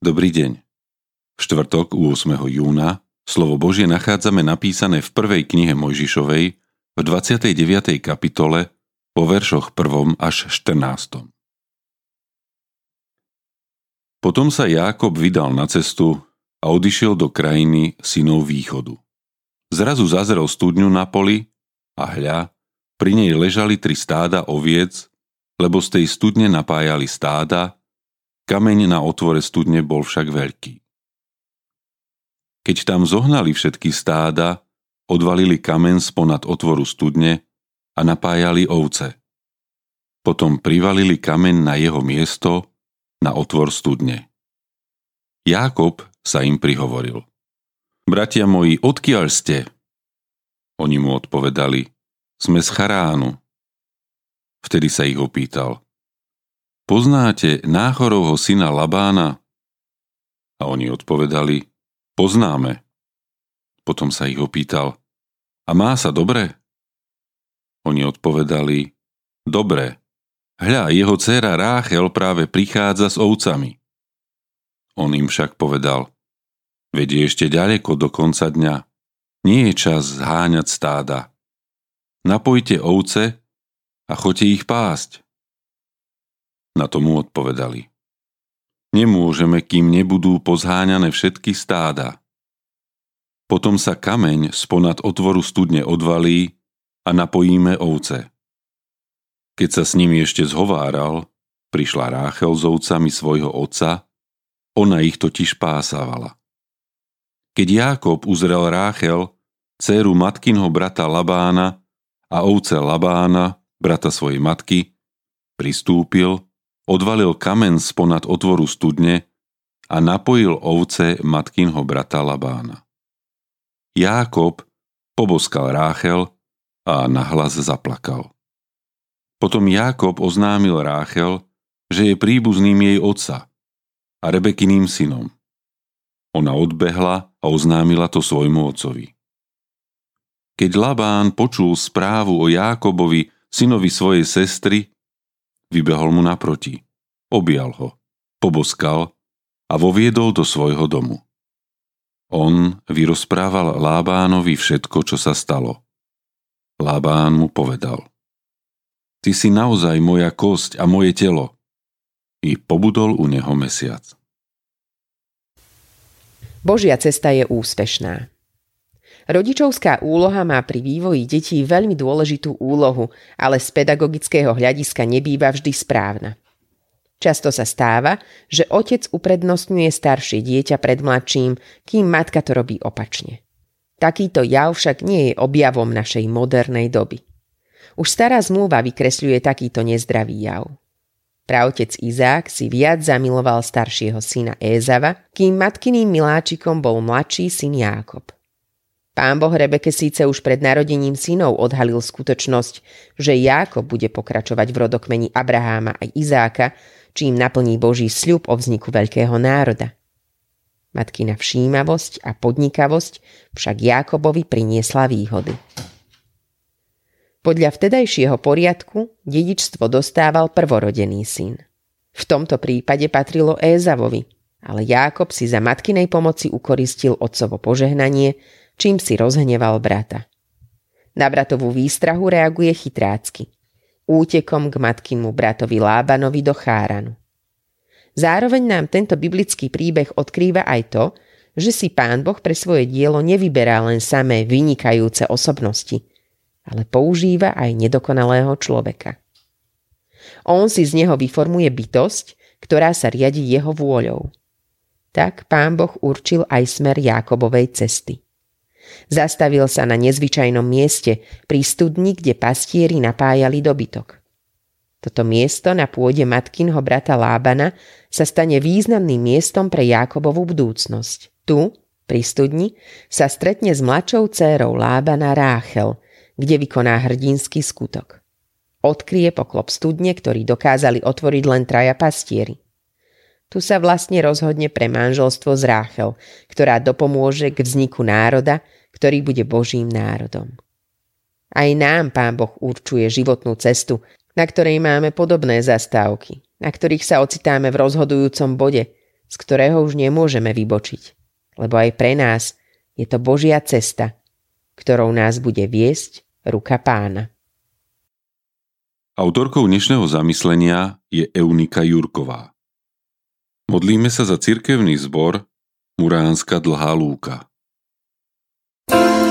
Dobrý deň. V štvrtok 8. júna slovo Božie nachádzame napísané v prvej knihe Mojžišovej v 29. kapitole po veršoch 1. až 14. Potom sa Jákob vydal na cestu a odišiel do krajiny synov východu. Zrazu zazrel studňu na poli a hľa, pri nej ležali tri stáda oviec, lebo z tej studne napájali stáda Kameň na otvore studne bol však veľký. Keď tam zohnali všetky stáda, odvalili kamen sponad otvoru studne a napájali ovce. Potom privalili kamen na jeho miesto, na otvor studne. Jákob sa im prihovoril. Bratia moji, odkiaľ ste? Oni mu odpovedali, sme z Charánu. Vtedy sa ich opýtal – poznáte Náchorovho syna Labána? A oni odpovedali, poznáme. Potom sa ich opýtal, a má sa dobre? Oni odpovedali, dobre. Hľa, jeho dcéra Ráchel práve prichádza s ovcami. On im však povedal, vedie ešte ďaleko do konca dňa. Nie je čas zháňať stáda. Napojte ovce a choďte ich pásť. Na tomu odpovedali. Nemôžeme, kým nebudú pozháňané všetky stáda. Potom sa kameň sponad otvoru studne odvalí a napojíme ovce. Keď sa s nimi ešte zhováral, prišla Ráchel s ovcami svojho otca, ona ich totiž pásávala. Keď Jákob uzrel Ráchel, dceru matkinho brata Labána a ovce Labána, brata svojej matky, pristúpil odvalil kamen sponad otvoru studne a napojil ovce matkinho brata Labána. Jákob poboskal Ráchel a nahlas zaplakal. Potom Jákob oznámil Ráchel, že je príbuzným jej otca a Rebekiným synom. Ona odbehla a oznámila to svojmu otcovi. Keď Labán počul správu o Jákobovi, synovi svojej sestry, Vybehol mu naproti, objal ho, poboskal a voviedol do svojho domu. On vyrozprával Lábánovi všetko, čo sa stalo. Lábán mu povedal. Ty si naozaj moja kosť a moje telo. I pobudol u neho mesiac. Božia cesta je úspešná. Rodičovská úloha má pri vývoji detí veľmi dôležitú úlohu, ale z pedagogického hľadiska nebýva vždy správna. Často sa stáva, že otec uprednostňuje staršie dieťa pred mladším, kým matka to robí opačne. Takýto jav však nie je objavom našej modernej doby. Už stará zmluva vykresľuje takýto nezdravý jav. Pravtec Izák si viac zamiloval staršieho syna Ézava, kým matkyným miláčikom bol mladší syn Jákob. Pán Boh Rebeke síce už pred narodením synov odhalil skutočnosť, že Jákob bude pokračovať v rodokmeni Abraháma a Izáka, čím naplní Boží sľub o vzniku veľkého národa. Matkina všímavosť a podnikavosť však Jákobovi priniesla výhody. Podľa vtedajšieho poriadku dedičstvo dostával prvorodený syn. V tomto prípade patrilo Ézavovi, ale Jákob si za matkinej pomoci ukoristil otcovo požehnanie čím si rozhneval brata. Na bratovú výstrahu reaguje chytrácky. Útekom k matkinmu bratovi Lábanovi do Cháranu. Zároveň nám tento biblický príbeh odkrýva aj to, že si pán Boh pre svoje dielo nevyberá len samé vynikajúce osobnosti, ale používa aj nedokonalého človeka. On si z neho vyformuje bytosť, ktorá sa riadi jeho vôľou. Tak pán Boh určil aj smer Jákobovej cesty. Zastavil sa na nezvyčajnom mieste, pri studni, kde pastieri napájali dobytok. Toto miesto na pôde matkinho brata Lábana sa stane významným miestom pre Jákobovú budúcnosť. Tu, pri studni, sa stretne s mladšou dcérou Lábana Ráchel, kde vykoná hrdinský skutok. Odkrie poklop studne, ktorý dokázali otvoriť len traja pastieri. Tu sa vlastne rozhodne pre manželstvo z Ráchel, ktorá dopomôže k vzniku národa, ktorý bude Božím národom. Aj nám Pán Boh určuje životnú cestu, na ktorej máme podobné zastávky, na ktorých sa ocitáme v rozhodujúcom bode, z ktorého už nemôžeme vybočiť, lebo aj pre nás je to Božia cesta, ktorou nás bude viesť ruka pána. Autorkou dnešného zamyslenia je Eunika Jurková. Modlíme sa za cirkevný zbor Muránska dlhá lúka. Thank you.